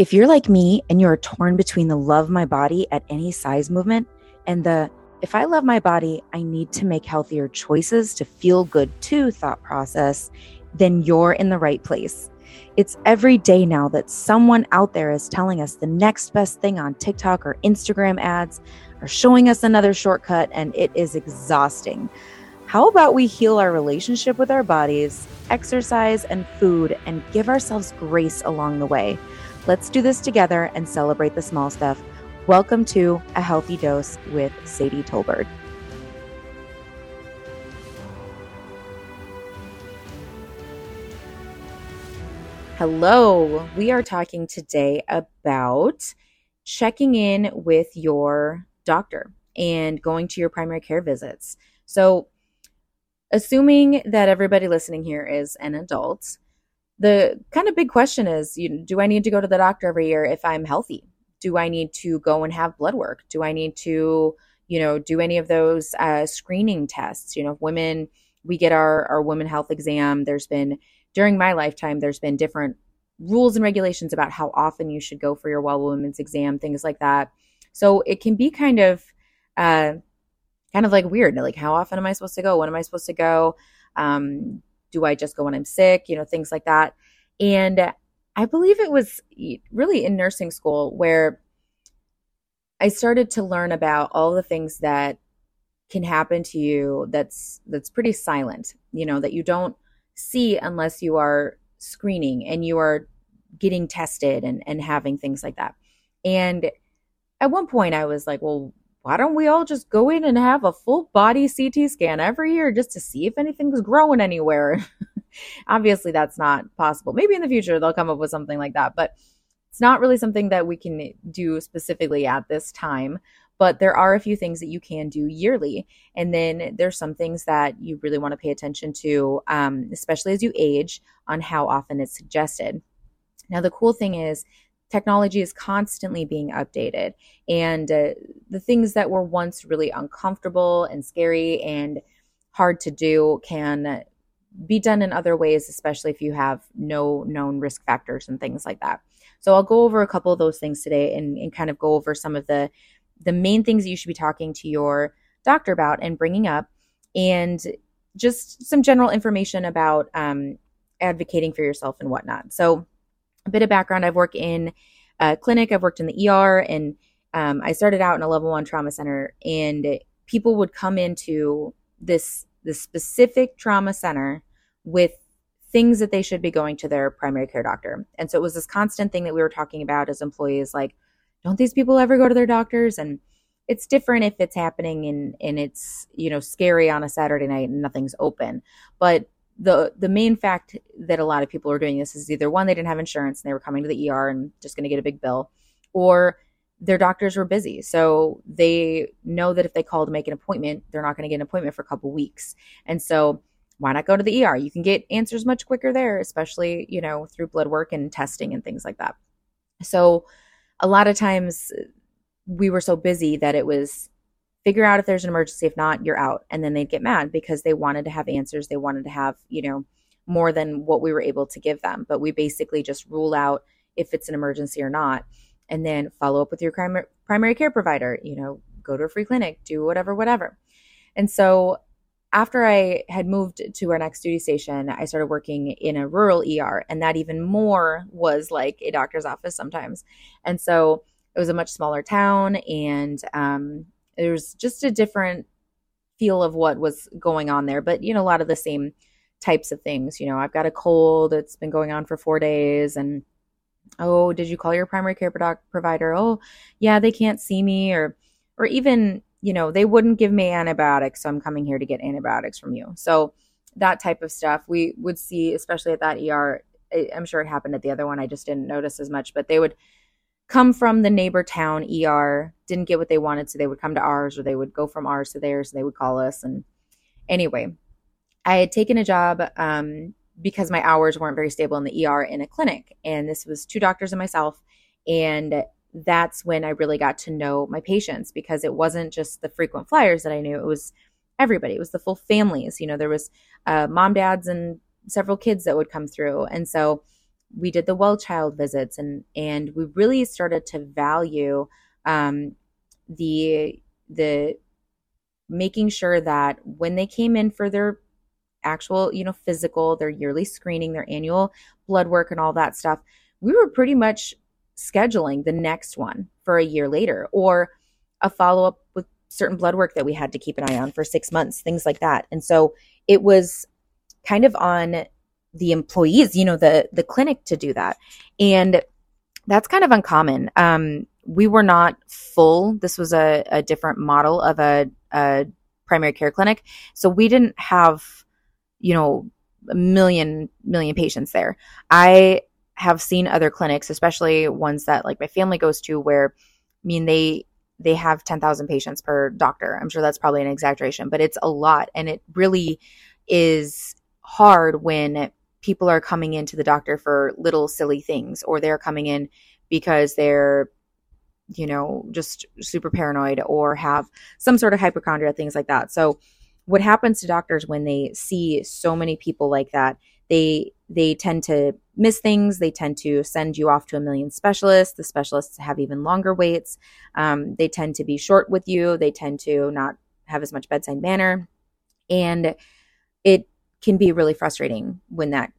If you're like me and you're torn between the love my body at any size movement and the if I love my body, I need to make healthier choices to feel good too thought process, then you're in the right place. It's every day now that someone out there is telling us the next best thing on TikTok or Instagram ads or showing us another shortcut, and it is exhausting. How about we heal our relationship with our bodies, exercise, and food, and give ourselves grace along the way? Let's do this together and celebrate the small stuff. Welcome to A Healthy Dose with Sadie Tolbert. Hello, we are talking today about checking in with your doctor and going to your primary care visits. So, assuming that everybody listening here is an adult, the kind of big question is you do I need to go to the doctor every year if I'm healthy? Do I need to go and have blood work? Do I need to, you know, do any of those uh, screening tests? You know, women, we get our, our women health exam. There's been, during my lifetime, there's been different rules and regulations about how often you should go for your well women's exam, things like that. So it can be kind of, uh, kind of like weird. Like, how often am I supposed to go? When am I supposed to go? Um, do I just go when I'm sick? You know, things like that. And I believe it was really in nursing school where I started to learn about all the things that can happen to you that's that's pretty silent, you know, that you don't see unless you are screening and you are getting tested and, and having things like that. And at one point I was like, well, why don't we all just go in and have a full body CT scan every year just to see if anything's growing anywhere? Obviously, that's not possible. Maybe in the future they'll come up with something like that, but it's not really something that we can do specifically at this time. But there are a few things that you can do yearly. And then there's some things that you really want to pay attention to, um, especially as you age, on how often it's suggested. Now, the cool thing is, technology is constantly being updated. And uh, the things that were once really uncomfortable and scary and hard to do can be done in other ways especially if you have no known risk factors and things like that. So i'll go over a couple of those things today and, and kind of go over some of the the main things that you should be talking to your doctor about and bringing up. And just some general information about um, advocating for yourself and whatnot. So a bit of background I've worked in a clinic, I've worked in the ER, and um, I started out in a level one trauma center, and people would come into this this specific trauma center with things that they should be going to their primary care doctor. And so it was this constant thing that we were talking about as employees like don't these people ever go to their doctors and it's different if it's happening and and it's you know scary on a Saturday night and nothing's open. But the the main fact that a lot of people are doing this is either one they didn't have insurance and they were coming to the ER and just going to get a big bill or their doctors were busy. So they know that if they call to make an appointment they're not going to get an appointment for a couple weeks. And so why not go to the ER you can get answers much quicker there especially you know through blood work and testing and things like that. So a lot of times we were so busy that it was figure out if there's an emergency. If not, you're out. And then they'd get mad because they wanted to have answers. They wanted to have, you know, more than what we were able to give them. But we basically just rule out if it's an emergency or not. And then follow up with your primary, primary care provider, you know, go to a free clinic, do whatever, whatever. And so after I had moved to our next duty station, I started working in a rural ER, and that even more was like a doctor's office sometimes. And so it was a much smaller town, and um, there's just a different feel of what was going on there, but you know, a lot of the same types of things. You know, I've got a cold, it's been going on for four days, and oh, did you call your primary care provider? Oh, yeah, they can't see me, or or even you know they wouldn't give me antibiotics, so I'm coming here to get antibiotics from you. So that type of stuff we would see, especially at that ER. I'm sure it happened at the other one. I just didn't notice as much, but they would come from the neighbor town ER, didn't get what they wanted, so they would come to ours or they would go from ours to theirs, so they would call us. And anyway, I had taken a job um, because my hours weren't very stable in the ER in a clinic. And this was two doctors and myself. And that's when I really got to know my patients because it wasn't just the frequent flyers that I knew, it was everybody. It was the full families. You know, there was uh, mom, dads, and several kids that would come through. And so we did the well child visits and and we really started to value um, the the making sure that when they came in for their actual you know physical their yearly screening their annual blood work and all that stuff we were pretty much scheduling the next one for a year later or a follow up with certain blood work that we had to keep an eye on for six months, things like that. And so it was kind of on the employees, you know, the the clinic to do that. And that's kind of uncommon. Um, we were not full. This was a, a different model of a, a primary care clinic. So we didn't have, you know, a million million patients there. I have seen other clinics, especially ones that like my family goes to, where I mean they they have 10,000 patients per doctor. I'm sure that's probably an exaggeration, but it's a lot. And it really is hard when people are coming into the doctor for little silly things or they're coming in because they're you know just super paranoid or have some sort of hypochondria things like that so what happens to doctors when they see so many people like that they they tend to miss things. They tend to send you off to a million specialists. The specialists have even longer waits. Um, they tend to be short with you. They tend to not have as much bedside manner, and it can be really frustrating when that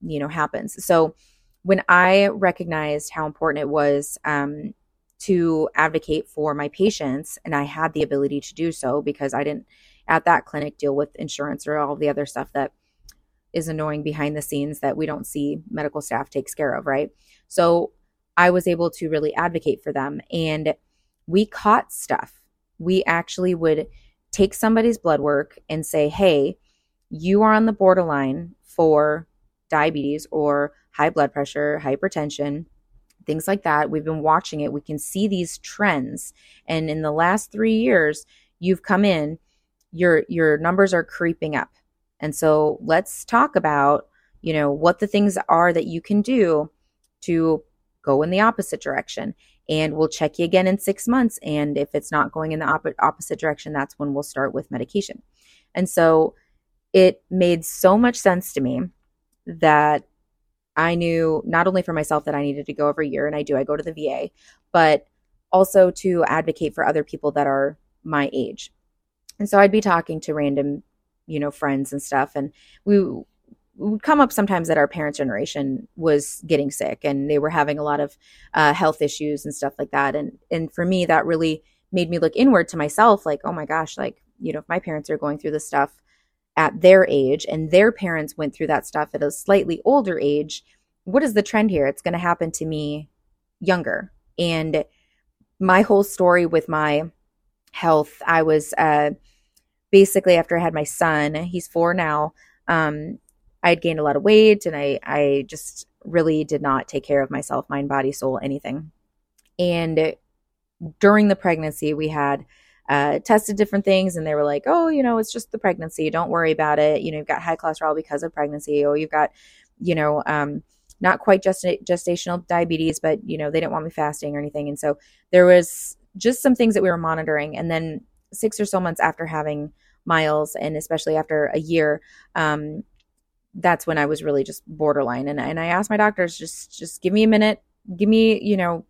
you know happens. So when I recognized how important it was um, to advocate for my patients, and I had the ability to do so because I didn't at that clinic deal with insurance or all the other stuff that is annoying behind the scenes that we don't see medical staff takes care of, right? So I was able to really advocate for them and we caught stuff. We actually would take somebody's blood work and say, "Hey, you are on the borderline for diabetes or high blood pressure, hypertension, things like that. We've been watching it. We can see these trends. And in the last 3 years, you've come in, your your numbers are creeping up. And so let's talk about, you know, what the things are that you can do to go in the opposite direction. And we'll check you again in six months. And if it's not going in the op- opposite direction, that's when we'll start with medication. And so it made so much sense to me that I knew not only for myself that I needed to go every year, and I do, I go to the VA, but also to advocate for other people that are my age. And so I'd be talking to random you know friends and stuff and we would come up sometimes that our parents generation was getting sick and they were having a lot of uh, health issues and stuff like that and and for me that really made me look inward to myself like oh my gosh like you know if my parents are going through this stuff at their age and their parents went through that stuff at a slightly older age what is the trend here it's going to happen to me younger and my whole story with my health i was uh basically after I had my son, he's four now, um, I had gained a lot of weight and I, I just really did not take care of myself, mind, body, soul, anything. And during the pregnancy, we had uh, tested different things and they were like, oh, you know, it's just the pregnancy. Don't worry about it. You know, you've got high cholesterol because of pregnancy. or you've got, you know, um, not quite just gestational diabetes, but, you know, they didn't want me fasting or anything. And so there was just some things that we were monitoring. And then six or so months after having Miles, and especially after a year, um, that's when I was really just borderline. And and I asked my doctors just just give me a minute, give me you know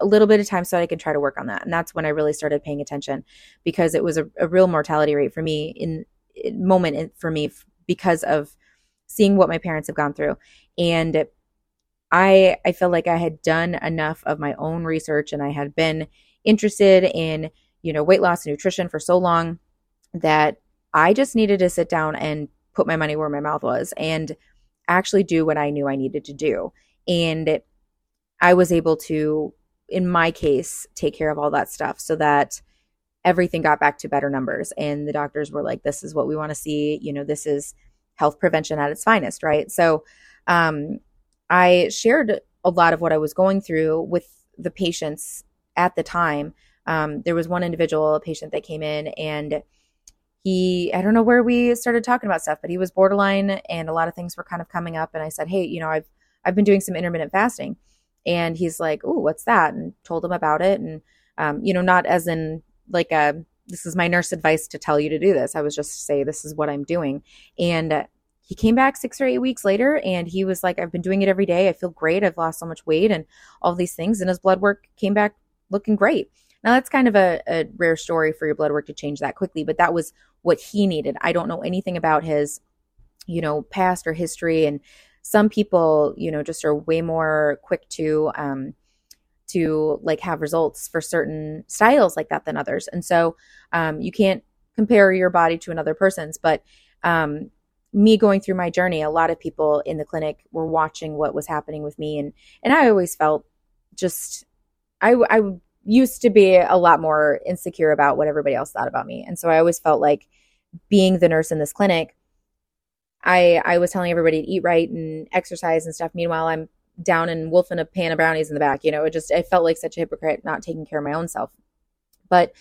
a little bit of time so I can try to work on that. And that's when I really started paying attention because it was a, a real mortality rate for me in, in moment in, for me because of seeing what my parents have gone through. And I I felt like I had done enough of my own research and I had been interested in, you know, weight loss and nutrition for so long that I just needed to sit down and put my money where my mouth was and actually do what I knew I needed to do. And I was able to, in my case, take care of all that stuff so that everything got back to better numbers. And the doctors were like, this is what we want to see. You know, this is health prevention at its finest, right? So um, I shared a lot of what I was going through with the patients at the time. Um, there was one individual, a patient that came in and he i don't know where we started talking about stuff but he was borderline and a lot of things were kind of coming up and i said hey you know i've i've been doing some intermittent fasting and he's like oh what's that and told him about it and um, you know not as in like a this is my nurse advice to tell you to do this i was just say this is what i'm doing and he came back six or eight weeks later and he was like, I've been doing it every day. I feel great. I've lost so much weight and all these things. And his blood work came back looking great. Now, that's kind of a, a rare story for your blood work to change that quickly, but that was what he needed. I don't know anything about his, you know, past or history. And some people, you know, just are way more quick to, um, to like have results for certain styles like that than others. And so um, you can't compare your body to another person's. But um, me going through my journey, a lot of people in the clinic were watching what was happening with me, and and I always felt just I I used to be a lot more insecure about what everybody else thought about me, and so I always felt like being the nurse in this clinic. I I was telling everybody to eat right and exercise and stuff. Meanwhile, I'm down and wolfing a pan of brownies in the back. You know, it just I felt like such a hypocrite not taking care of my own self. But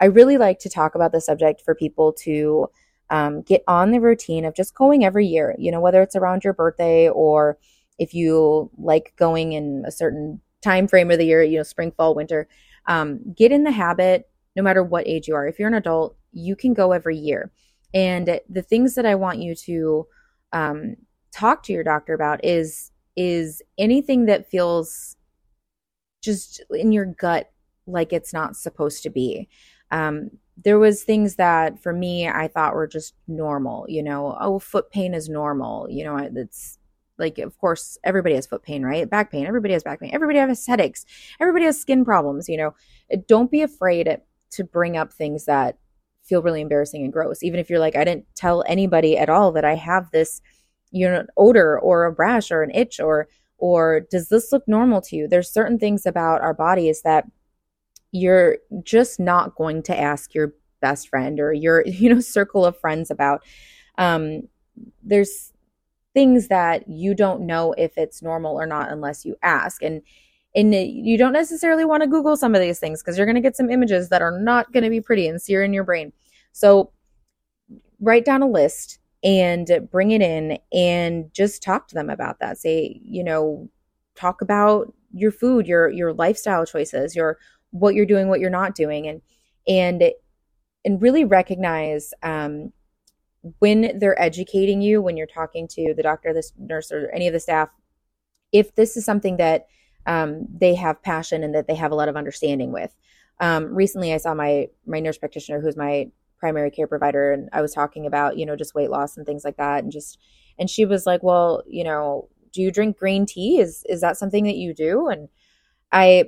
I really like to talk about the subject for people to um, get on the routine of just going every year. You know, whether it's around your birthday or if you like going in a certain time frame of the year, you know, spring, fall, winter. Um, get in the habit, no matter what age you are. If you're an adult, you can go every year. And the things that I want you to um, talk to your doctor about is is anything that feels just in your gut like it's not supposed to be. Um, there was things that for me I thought were just normal. You know, oh, foot pain is normal. You know, it's like of course everybody has foot pain, right? Back pain. Everybody has back pain. Everybody has headaches. Everybody has skin problems. You know, don't be afraid to bring up things that feel really embarrassing and gross. Even if you're like, I didn't tell anybody at all that I have this you know odor or a rash or an itch or or does this look normal to you there's certain things about our bodies that you're just not going to ask your best friend or your you know circle of friends about um there's things that you don't know if it's normal or not unless you ask and and you don't necessarily want to google some of these things because you're going to get some images that are not going to be pretty and sear in your brain so write down a list and bring it in and just talk to them about that. Say, you know, talk about your food, your your lifestyle choices, your what you're doing, what you're not doing, and and and really recognize um, when they're educating you, when you're talking to the doctor, the nurse, or any of the staff, if this is something that um, they have passion and that they have a lot of understanding with. Um, recently, I saw my my nurse practitioner, who's my primary care provider and I was talking about, you know, just weight loss and things like that and just and she was like, "Well, you know, do you drink green tea? Is is that something that you do?" And I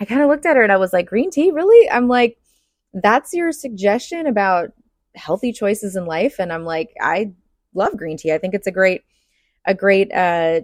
I kind of looked at her and I was like, "Green tea? Really?" I'm like, "That's your suggestion about healthy choices in life?" And I'm like, "I love green tea. I think it's a great a great uh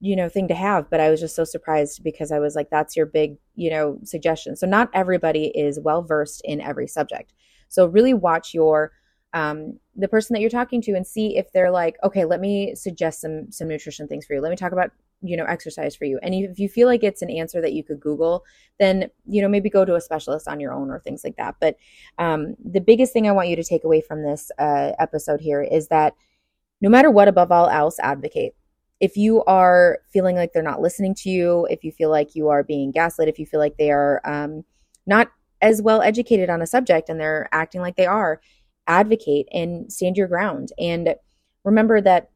you know thing to have but i was just so surprised because i was like that's your big you know suggestion so not everybody is well versed in every subject so really watch your um, the person that you're talking to and see if they're like, okay, let me suggest some some nutrition things for you. Let me talk about you know exercise for you. And if you feel like it's an answer that you could Google, then you know maybe go to a specialist on your own or things like that. But um, the biggest thing I want you to take away from this uh, episode here is that no matter what, above all else, advocate. If you are feeling like they're not listening to you, if you feel like you are being gaslit, if you feel like they are um, not as well educated on a subject and they're acting like they are, advocate and stand your ground. And remember that,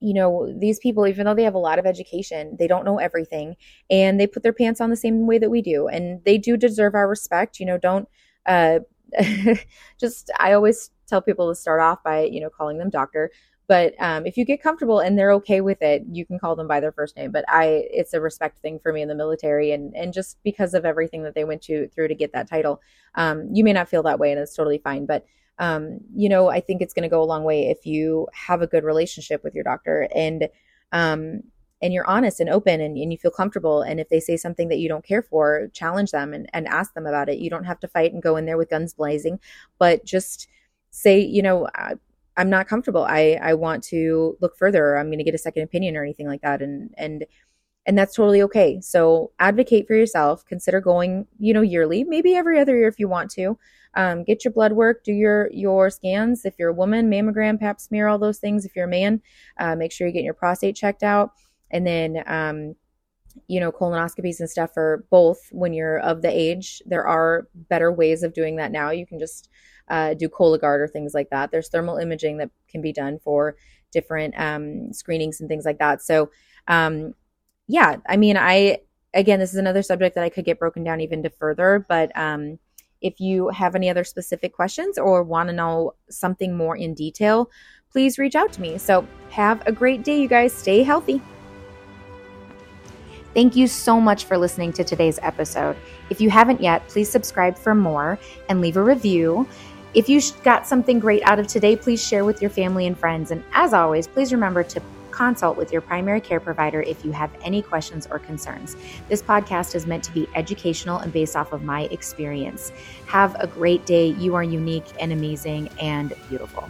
you know, these people, even though they have a lot of education, they don't know everything and they put their pants on the same way that we do. And they do deserve our respect. You know, don't, uh, just, I always tell people to start off by, you know, calling them doctor. But um, if you get comfortable and they're okay with it, you can call them by their first name. But I, it's a respect thing for me in the military, and and just because of everything that they went to through to get that title, um, you may not feel that way, and it's totally fine. But um, you know, I think it's going to go a long way if you have a good relationship with your doctor and um, and you're honest and open and, and you feel comfortable. And if they say something that you don't care for, challenge them and, and ask them about it. You don't have to fight and go in there with guns blazing, but just say, you know, I'm not comfortable. I I want to look further. I'm going to get a second opinion or anything like that, and and and that's totally okay. So advocate for yourself. Consider going, you know, yearly, maybe every other year if you want to. Um, get your blood work, do your your scans. If you're a woman, mammogram, Pap smear, all those things. If you're a man, uh, make sure you get your prostate checked out, and then um, you know, colonoscopies and stuff for both when you're of the age. There are better ways of doing that now. You can just uh, do Cologuard or things like that. There's thermal imaging that can be done for different um, screenings and things like that. So, um, yeah, I mean, I again, this is another subject that I could get broken down even to further, but um, if you have any other specific questions or want to know something more in detail, please reach out to me. So, have a great day, you guys. Stay healthy. Thank you so much for listening to today's episode. If you haven't yet, please subscribe for more and leave a review. If you got something great out of today, please share with your family and friends. And as always, please remember to consult with your primary care provider if you have any questions or concerns. This podcast is meant to be educational and based off of my experience. Have a great day. You are unique and amazing and beautiful.